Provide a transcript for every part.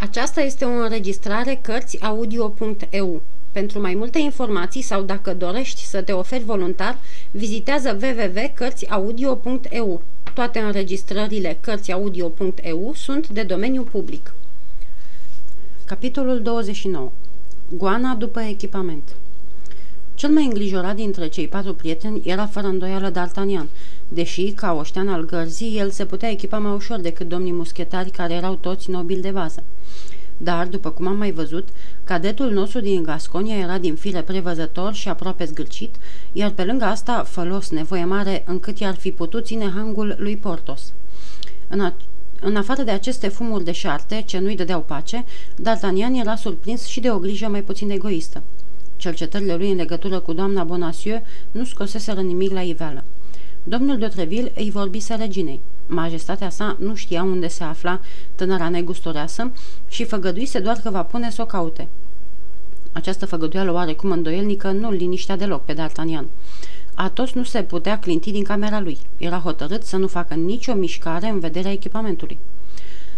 Aceasta este o înregistrare Cărțiaudio.eu. Pentru mai multe informații sau dacă dorești să te oferi voluntar, vizitează www.cărțiaudio.eu. Toate înregistrările Cărțiaudio.eu sunt de domeniu public. Capitolul 29. Goana după echipament Cel mai îngrijorat dintre cei patru prieteni era fără îndoială D'Artagnan, deși, ca oștean al gărzii, el se putea echipa mai ușor decât domnii muschetari care erau toți nobili de vază. Dar, după cum am mai văzut, cadetul nostru din Gasconia era din fire prevăzător și aproape zgârcit, iar pe lângă asta fălos nevoie mare încât i-ar fi putut ține hangul lui Portos. În, a- în afară de aceste fumuri de șarte, ce nu-i dădeau pace, D'Artagnan era surprins și de o grijă mai puțin egoistă. Cercetările lui în legătură cu doamna Bonacieux nu scoseseră nimic la iveală. Domnul de Treville îi vorbise reginei. Majestatea sa nu știa unde se afla tânăra negustoreasă și făgăduise doar că va pune să o caute. Această făgăduială oarecum îndoielnică nu-l liniștea deloc pe D'Artagnan. Atos nu se putea clinti din camera lui. Era hotărât să nu facă nicio mișcare în vederea echipamentului.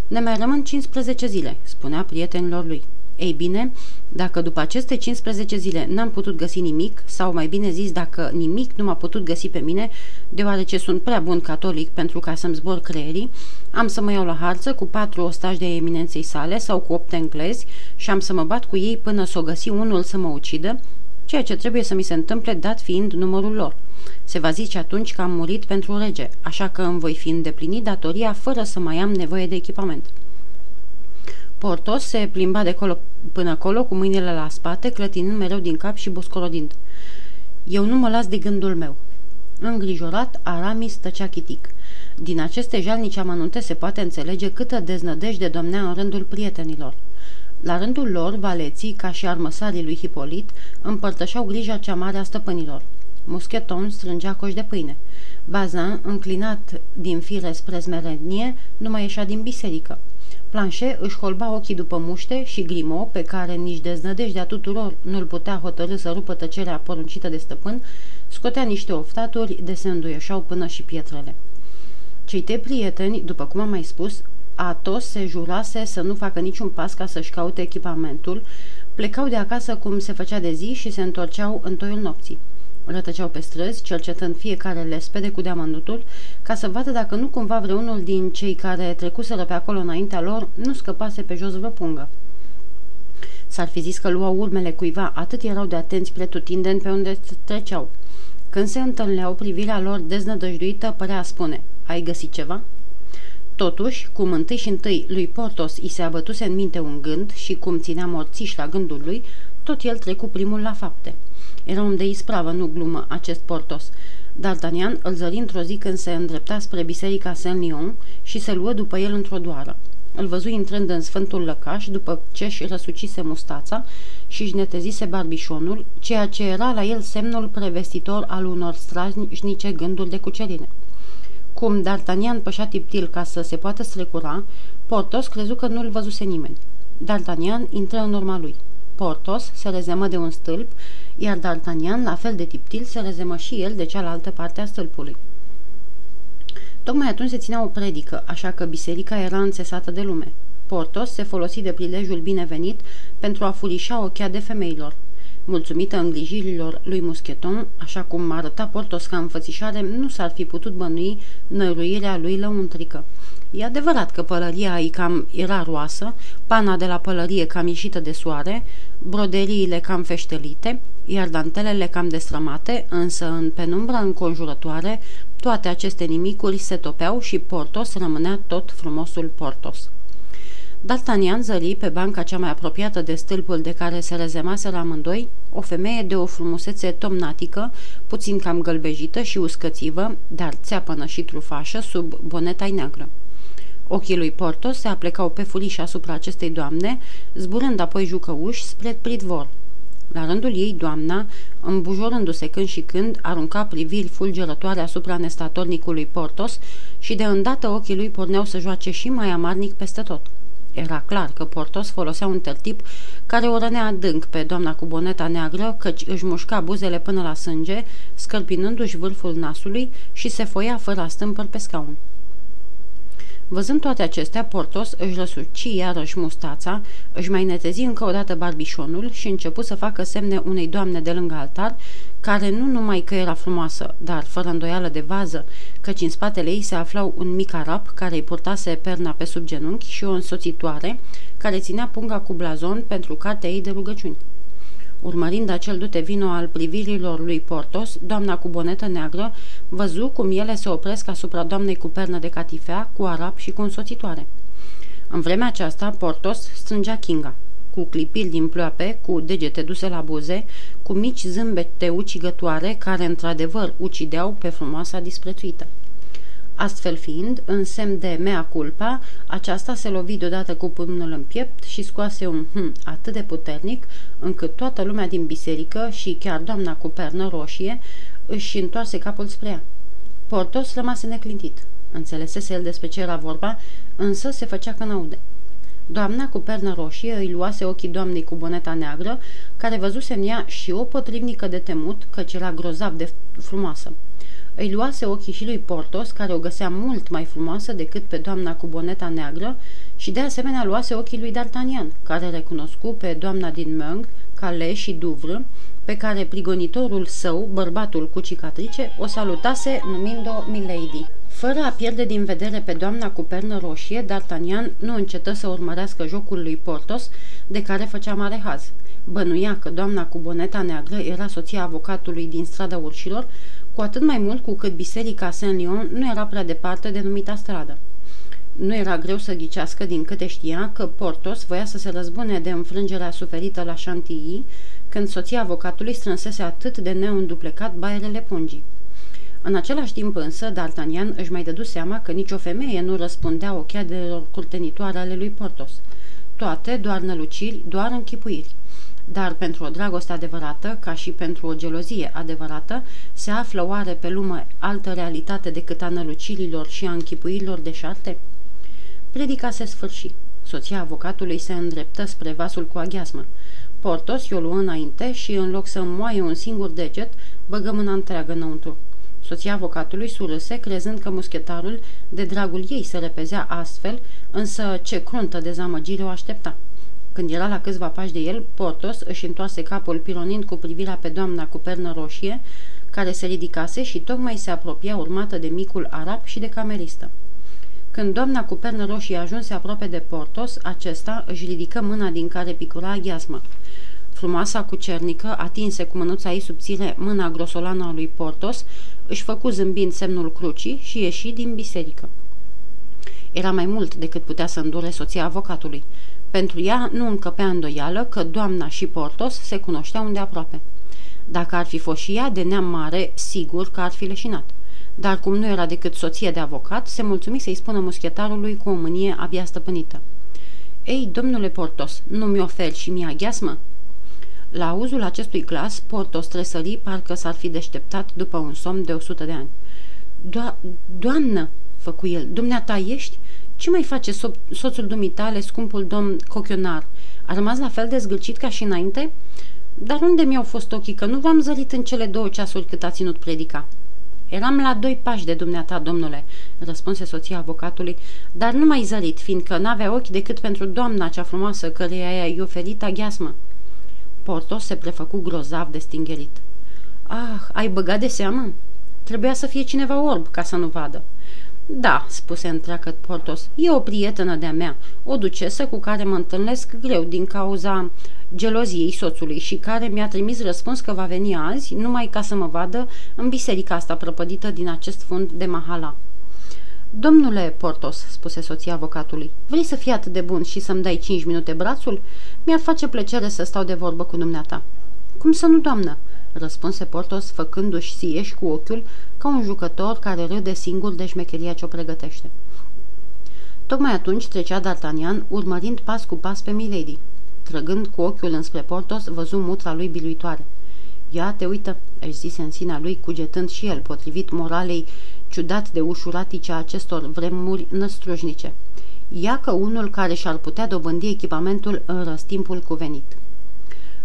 Ne mai rămân 15 zile, spunea prietenilor lui. Ei bine, dacă după aceste 15 zile n-am putut găsi nimic, sau mai bine zis, dacă nimic nu m-a putut găsi pe mine, deoarece sunt prea bun catolic pentru ca să-mi zbor creierii, am să mă iau la harță cu patru ostași de eminenței sale sau cu opt englezi și am să mă bat cu ei până să o găsi unul să mă ucidă, ceea ce trebuie să mi se întâmple dat fiind numărul lor. Se va zice atunci că am murit pentru rege, așa că îmi voi fi îndeplinit datoria fără să mai am nevoie de echipament. Portos se plimba de colo până acolo cu mâinile la spate, clătinând mereu din cap și boscorodind. Eu nu mă las de gândul meu. Îngrijorat, Aramis tăcea chitic. Din aceste jalnici amănunte se poate înțelege câtă deznădejde domnea în rândul prietenilor. La rândul lor, valeții, ca și armăsarii lui Hipolit, împărtășeau grija cea mare a stăpânilor. Muscheton strângea coș de pâine. Bazin, înclinat din fire spre smerenie, nu mai ieșea din biserică. Planșe își holba ochii după muște și Grimo, pe care nici deznădejdea tuturor nu-l putea hotărâ să rupă tăcerea poruncită de stăpân, scotea niște oftaturi de se înduieșau până și pietrele. Cei trei prieteni, după cum am mai spus, Atos se jurase să nu facă niciun pas ca să-și caute echipamentul, plecau de acasă cum se făcea de zi și se întorceau în toiul nopții. Rătăceau pe străzi, cercetând fiecare lespede cu deamănutul, ca să vadă dacă nu cumva vreunul din cei care trecuseră pe acolo înaintea lor nu scăpase pe jos vreo pungă. S-ar fi zis că luau urmele cuiva, atât erau de atenți pretutindeni pe unde treceau. Când se întâlneau, privirea lor deznădăjduită părea a spune, ai găsit ceva? Totuși, cum întâi și întâi lui Portos i se abătuse în minte un gând și cum ținea morțiș la gândul lui, tot el trecu primul la fapte. Era om de ispravă, nu glumă, acest Portos. D'Artagnan îl zări într-o zi când se îndrepta spre biserica Saint-Lyon și se luă după el într-o doară. Îl văzu intrând în sfântul lăcaș după ce își răsucise mustața și își netezise barbișonul, ceea ce era la el semnul prevestitor al unor strașnice gânduri de cucerire. Cum D'Artagnan pășea tiptil ca să se poată strecura, Portos crezu că nu-l văzuse nimeni. D'Artagnan intră în urma lui. Portos se rezemă de un stâlp, iar D'Artagnan, la fel de tiptil, se rezemă și el de cealaltă parte a stâlpului. Tocmai atunci se ținea o predică, așa că biserica era înțesată de lume. Portos se folosi de prilejul binevenit pentru a furișa ochia de femeilor. Mulțumită îngrijirilor lui Muscheton, așa cum arăta Portos ca înfățișare, nu s-ar fi putut bănui năruirea lui lăuntrică. E adevărat că pălăria ei cam era roasă, pana de la pălărie cam ieșită de soare, broderiile cam feștelite, iar dantelele cam destrămate, însă în penumbra înconjurătoare, toate aceste nimicuri se topeau și Portos rămânea tot frumosul Portos. D'Artagnan zări pe banca cea mai apropiată de stâlpul de care se rezemaseră amândoi o femeie de o frumusețe tomnatică, puțin cam gălbejită și uscățivă, dar țeapănă și trufașă sub boneta neagră. Ochii lui Portos se aplecau pe furiș asupra acestei doamne, zburând apoi jucăuși spre pridvor. La rândul ei, doamna, îmbujorându-se când și când, arunca priviri fulgerătoare asupra nestatornicului Portos și de îndată ochii lui porneau să joace și mai amarnic peste tot. Era clar că Portos folosea un tertip care o rănea adânc pe doamna cu boneta neagră, căci își mușca buzele până la sânge, scălpinându-și vârful nasului și se foia fără stâmpăr pe scaun. Văzând toate acestea, Portos își răsuci iarăși mustața, își mai netezi încă o dată barbișonul și început să facă semne unei doamne de lângă altar, care nu numai că era frumoasă, dar fără îndoială de vază, căci în spatele ei se aflau un mic arab care îi purtase perna pe sub genunchi și o însoțitoare care ținea punga cu blazon pentru cartea ei de rugăciuni. Urmărind acel dute vino al privirilor lui Portos, doamna cu bonetă neagră văzu cum ele se opresc asupra doamnei cu pernă de catifea, cu arap și cu însoțitoare. În vremea aceasta, Portos strângea Kinga, cu clipiri din ploape, cu degete duse la buze, cu mici zâmbete ucigătoare care într-adevăr ucideau pe frumoasa disprețuită. Astfel fiind, în semn de mea culpa, aceasta se lovi deodată cu pumnul în piept și scoase un hm atât de puternic, încât toată lumea din biserică și chiar doamna cu pernă roșie își întoarse capul spre ea. Portos rămase neclintit. Înțelesese el despre ce era vorba, însă se făcea că n-aude. Doamna cu pernă roșie îi luase ochii doamnei cu boneta neagră, care văzuse în ea și o potrivnică de temut, căci era grozav de frumoasă. Îi luase ochii și lui Portos, care o găsea mult mai frumoasă decât pe doamna cu boneta neagră, și de asemenea luase ochii lui D'Artagnan, care recunoscu pe doamna din Meung, Calais și Douvre, pe care prigonitorul său, bărbatul cu cicatrice, o salutase numind-o Milady. Fără a pierde din vedere pe doamna cu pernă roșie, D'Artagnan nu încetă să urmărească jocul lui Portos, de care făcea mare haz. Bănuia că doamna cu boneta neagră era soția avocatului din strada urșilor, cu atât mai mult cu cât biserica Saint-Lyon nu era prea departe de numita stradă. Nu era greu să ghicească din câte știa că Portos voia să se răzbune de înfrângerea suferită la Chantilly, când soția avocatului strânsese atât de neînduplecat baierele pungii. În același timp însă, D'Artagnan își mai dădu seama că nicio femeie nu răspundea ochiadelor curtenitoare ale lui Portos. Toate doar năluciri, doar închipuiri. Dar pentru o dragoste adevărată, ca și pentru o gelozie adevărată, se află oare pe lume altă realitate decât a nălucirilor și a închipuirilor de șarte? Predica se sfârși. Soția avocatului se îndreptă spre vasul cu aghiasmă. Portos i-o luă înainte și, în loc să moaie un singur deget, băgă mâna întreagă înăuntru. Soția avocatului surâse, crezând că muschetarul, de dragul ei, se repezea astfel, însă ce cruntă dezamăgire o aștepta. Când era la câțiva pași de el, Portos își întoarse capul pironind cu privirea pe doamna cu pernă roșie, care se ridicase și tocmai se apropia urmată de micul arab și de cameristă. Când doamna cu pernă roșie ajunse aproape de Portos, acesta își ridică mâna din care picura gheasmă. Frumoasa cucernică, atinse cu mânuța ei subțire mâna grosolană a lui Portos, își făcu zâmbind semnul crucii și ieși din biserică. Era mai mult decât putea să îndure soția avocatului. Pentru ea nu încăpea îndoială că doamna și Portos se cunoșteau îndeaproape. Dacă ar fi fost și ea de neam mare, sigur că ar fi leșinat. Dar cum nu era decât soție de avocat, se mulțumi să-i spună muschetarului cu o mânie abia stăpânită. Ei, domnule Portos, nu mi oferi și mie aghiasmă?" La auzul acestui glas, Portos tresări parcă s-ar fi deșteptat după un somn de o sută de ani. Do- doamnă, făcu el, dumneata ești? Ce mai face so- soțul dumitale, scumpul domn Cochionar? A rămas la fel de zgâlcit ca și înainte? Dar unde mi-au fost ochii, că nu v-am zărit în cele două ceasuri cât a ținut predica?" Eram la doi pași de dumneata, domnule," răspunse soția avocatului, dar nu mai zărit, fiindcă n-avea ochi decât pentru doamna cea frumoasă căreia i-ai oferit aghiasmă." Portos se prefăcu grozav de stingherit. Ah, ai băgat de seamă? Trebuia să fie cineva orb ca să nu vadă." Da," spuse întreagăt Portos, e o prietenă de-a mea, o ducesă cu care mă întâlnesc greu din cauza geloziei soțului și care mi-a trimis răspuns că va veni azi numai ca să mă vadă în biserica asta prăpădită din acest fund de mahala. Domnule Portos, spuse soția avocatului, vrei să fii atât de bun și să-mi dai cinci minute brațul? Mi-ar face plăcere să stau de vorbă cu dumneata. Cum să nu, doamnă? Răspunse Portos, făcându-și sieși cu ochiul ca un jucător care râde singur de șmecheria ce o pregătește. Tocmai atunci trecea D'Artagnan, urmărind pas cu pas pe Milady. Trăgând cu ochiul înspre Portos, văzu mutra lui biluitoare. Ia te uită, își zise în sinea lui, cugetând și el, potrivit moralei ciudat de ușuratice a acestor vremuri năstrușnice. Ia că unul care și-ar putea dobândi echipamentul în răstimpul cuvenit.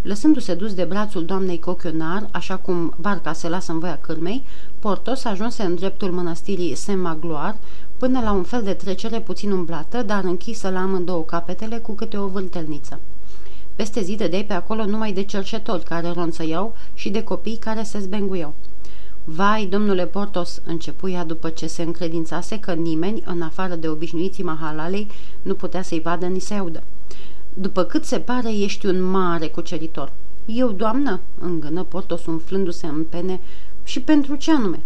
Lăsându-se dus de brațul doamnei Cochionar, așa cum barca se lasă în voia cârmei, Portos ajunse în dreptul mănăstirii Saint-Magloire, până la un fel de trecere puțin umblată, dar închisă la amândouă capetele cu câte o vâltelniță. Peste zi dădeai pe acolo numai de cerșetori care ronțăiau și de copii care se zbenguiau. Vai, domnule Portos, începu ea după ce se încredințase că nimeni, în afară de obișnuiții mahalalei, nu putea să-i vadă ni se audă. După cât se pare, ești un mare cuceritor. Eu, doamnă, îngână Portos umflându-se în pene, și pentru ce anume?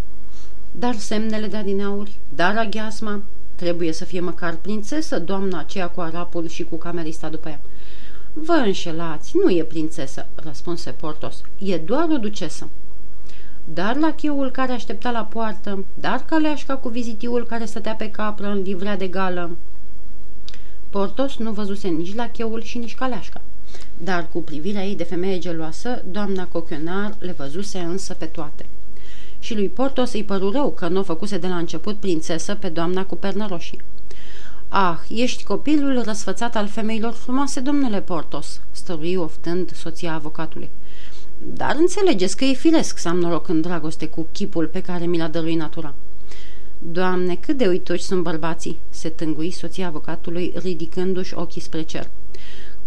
Dar semnele de adineauri, dar aghiasma, trebuie să fie măcar prințesă, doamna aceea cu arapul și cu camerista după ea. Vă înșelați, nu e prințesă, răspunse Portos, e doar o ducesă. Dar la cheul care aștepta la poartă, dar caleașca cu vizitiul care stătea pe capră în livrea de gală. Portos nu văzuse nici la cheul și nici caleașca. Dar cu privirea ei de femeie geloasă, doamna Cochionar le văzuse însă pe toate. Și lui Portos îi păru rău că nu o făcuse de la început prințesă pe doamna cu pernă roșii. Ah, ești copilul răsfățat al femeilor frumoase, domnule Portos, stărui oftând soția avocatului. Dar înțelegeți că e firesc să am noroc în dragoste cu chipul pe care mi l-a dăruit natura. Doamne, cât de uitoși sunt bărbații, se tângui soția avocatului, ridicându-și ochii spre cer.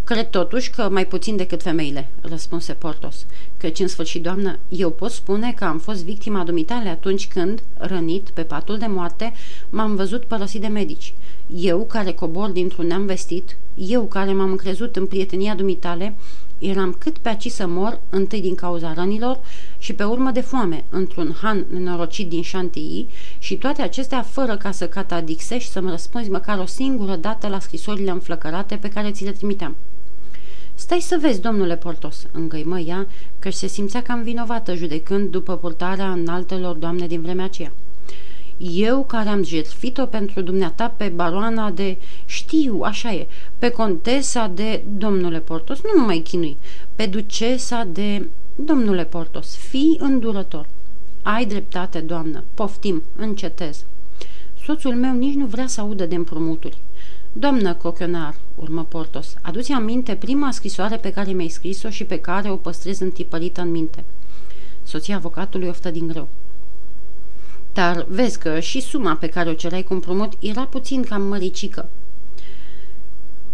Cred totuși că mai puțin decât femeile, răspunse Portos, căci în sfârșit, doamnă, eu pot spune că am fost victima dumitale atunci când, rănit pe patul de moarte, m-am văzut părăsit de medici. Eu, care cobor dintr-un neam vestit, eu care m-am crezut în prietenia dumitale, eram cât pe aci să mor, întâi din cauza rănilor și pe urmă de foame, într-un han nenorocit din șantii și toate acestea fără ca să catadixești să-mi răspunzi măcar o singură dată la scrisorile înflăcărate pe care ți le trimiteam. Stai să vezi, domnule Portos, îngăimă ea, că se simțea cam vinovată judecând după purtarea înaltelor doamne din vremea aceea. Eu care am jertfit-o pentru dumneata pe baroana de... Știu, așa e, pe contesa de... Domnule Portos, nu mă mai chinui. Pe ducesa de... Domnule Portos, fii îndurător. Ai dreptate, doamnă, poftim, încetez. Soțul meu nici nu vrea să audă de împrumuturi. Doamnă Cochionar, urmă Portos, aduți aminte prima scrisoare pe care mi-ai scris-o și pe care o păstrez întipărită în minte. Soția avocatului oftă din greu. Dar vezi că și suma pe care o cerai cu împrumut era puțin cam măricică.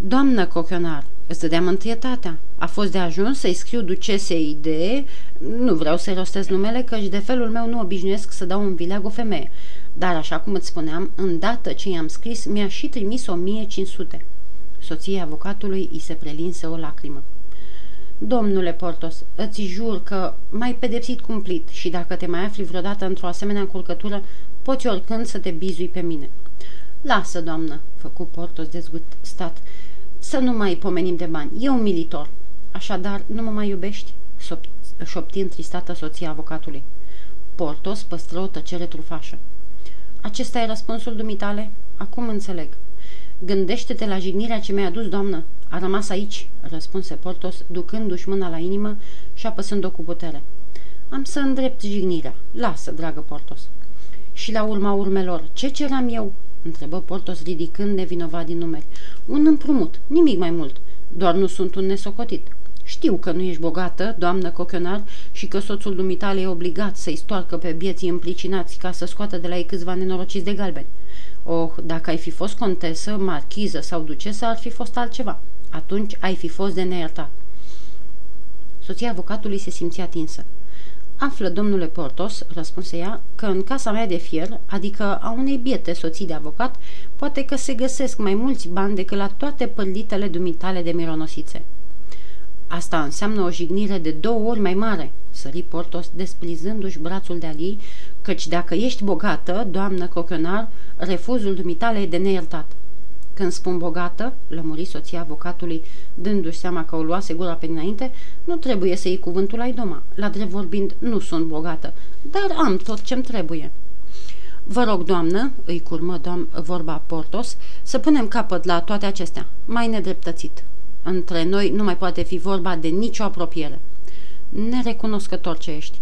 Doamnă Cochionar, îți dădeam întâietatea. A fost de ajuns să-i scriu ducesei de... Nu vreau să-i rostesc numele, căci de felul meu nu obișnuiesc să dau un vileag o femeie. Dar, așa cum îți spuneam, îndată ce i-am scris, mi-a și trimis 1500. Soția avocatului îi se prelinse o lacrimă. Domnule Portos, îți jur că m-ai pedepsit cumplit și dacă te mai afli vreodată într-o asemenea încurcătură, poți oricând să te bizui pe mine. Lasă, doamnă, făcu Portos dezgustat, să nu mai pomenim de bani. E un militor. Așadar, nu mă mai iubești? șopti întristată soția avocatului. Portos păstră o tăcere trufașă. Acesta e răspunsul dumitale? Acum înțeleg. Gândește-te la jignirea ce mi-a adus, doamnă. A rămas aici, răspunse Portos, ducându-și mâna la inimă și apăsând-o cu putere. Am să îndrept jignirea. Lasă, dragă Portos. Și la urma urmelor, ce ceram eu? întrebă Portos ridicând nevinovat din numeri. Un împrumut, nimic mai mult. Doar nu sunt un nesocotit. Știu că nu ești bogată, doamnă Cochionar, și că soțul dumitale e obligat să-i stoarcă pe bieții împlicinați ca să scoată de la ei câțiva nenorociți de galbeni. Oh, dacă ai fi fost contesă, marchiză sau ducesă, ar fi fost altceva. Atunci ai fi fost de neiertat. Soția avocatului se simțea atinsă. Află, domnule Portos, răspunse ea, că în casa mea de fier, adică a unei biete soții de avocat, poate că se găsesc mai mulți bani decât la toate pălitele dumitale de mironosițe. Asta înseamnă o jignire de două ori mai mare, sări Portos desplizându-și brațul de-al ei, căci dacă ești bogată, doamnă Cochionar, refuzul dumitale e de neiertat. Când spun bogată, lămuri soția avocatului, dându-și seama că o luase gura pe dinainte, nu trebuie să iei cuvântul ai doma. La drept vorbind, nu sunt bogată, dar am tot ce-mi trebuie. Vă rog, doamnă, îi curmă doam vorba Portos, să punem capăt la toate acestea. Mai nedreptățit. Între noi nu mai poate fi vorba de nicio apropiere. Nerecunoscător ce ești.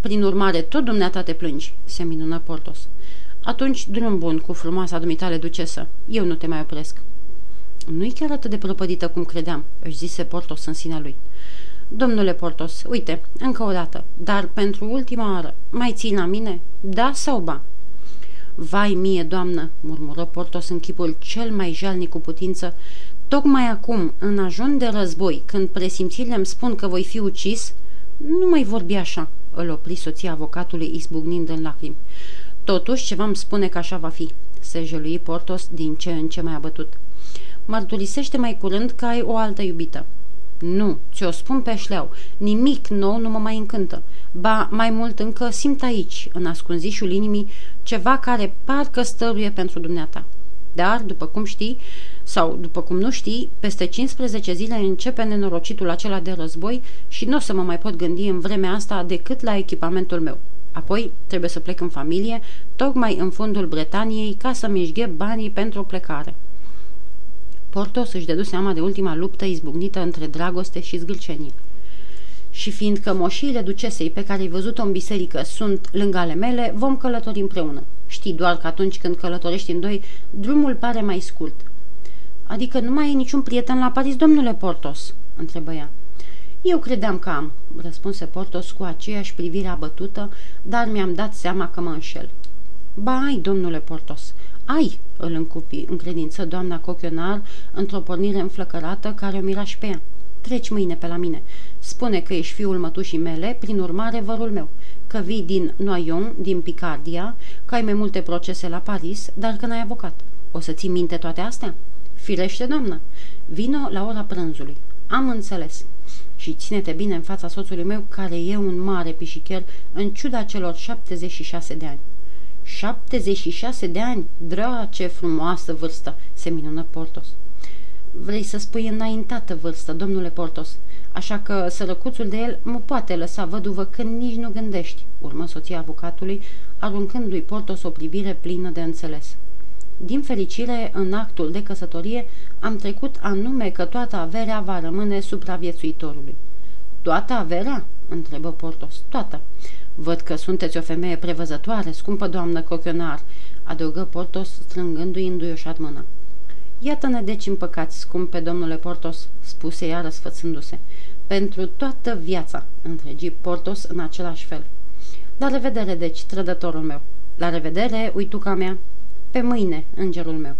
Prin urmare, tot dumneata te plângi, se minună Portos. Atunci, drum bun cu frumoasa dumitale ducesă. Eu nu te mai opresc. Nu-i chiar atât de prăpădită cum credeam, își zise Portos în sinea lui. Domnule Portos, uite, încă o dată, dar pentru ultima oară, mai ții la mine? Da sau ba? Vai mie, doamnă, murmură Portos în chipul cel mai jalnic cu putință, tocmai acum, în ajun de război, când presimțirile îmi spun că voi fi ucis, nu mai vorbi așa, îl opri soția avocatului izbucnind în lacrimi. Totuși, ceva îmi spune că așa va fi, se jălui Portos din ce în ce mai abătut. Mărturisește mai curând că ai o altă iubită. Nu, ți-o spun pe șleau. Nimic nou nu mă mai încântă. Ba, mai mult încă simt aici, în ascunzișul inimii, ceva care parcă stăruie pentru dumneata. Dar, după cum știi, sau după cum nu știi, peste 15 zile începe nenorocitul acela de război și nu o să mă mai pot gândi în vremea asta decât la echipamentul meu. Apoi trebuie să plec în familie, tocmai în fundul Bretaniei, ca să-mi banii pentru plecare. Portos își dedu seama de ultima luptă izbucnită între dragoste și zgâlcenie. Și fiindcă moșiile ducesei pe care ai văzut-o în biserică sunt lângă ale mele, vom călători împreună. Știi doar că atunci când călătorești în doi, drumul pare mai scurt. Adică nu mai ai niciun prieten la Paris, domnule Portos?" întrebă ea. Eu credeam că am, răspunse Portos cu aceeași privire abătută, dar mi-am dat seama că mă înșel. Ba ai, domnule Portos, ai, îl încupi în credință doamna Cochionar într-o pornire înflăcărată care o mira și pe ea. Treci mâine pe la mine. Spune că ești fiul mătușii mele, prin urmare vărul meu, că vii din Noyon, din Picardia, că ai mai multe procese la Paris, dar că n-ai avocat. O să ții minte toate astea? Firește, doamnă. Vino la ora prânzului. Am înțeles. Și ține-te bine în fața soțului meu, care e un mare pișicher, în ciuda celor 76 de ani. 76 de ani? Dra, ce frumoasă vârstă!" se minună Portos. Vrei să spui înaintată vârstă, domnule Portos, așa că sărăcuțul de el mă poate lăsa văduvă când nici nu gândești, urmă soția avocatului, aruncându-i Portos o privire plină de înțeles. Din fericire, în actul de căsătorie am trecut anume că toată averea va rămâne supraviețuitorului. Toată averea? întrebă Portos. Toată. Văd că sunteți o femeie prevăzătoare, scumpă doamnă Cochionar, adăugă Portos strângându-i înduioșat mâna. Iată-ne deci împăcați, scumpe domnule Portos, spuse ea răsfățându-se. Pentru toată viața, întregi Portos în același fel. La revedere, deci, trădătorul meu. La revedere, uituca mea. Pe mâine, îngerul meu.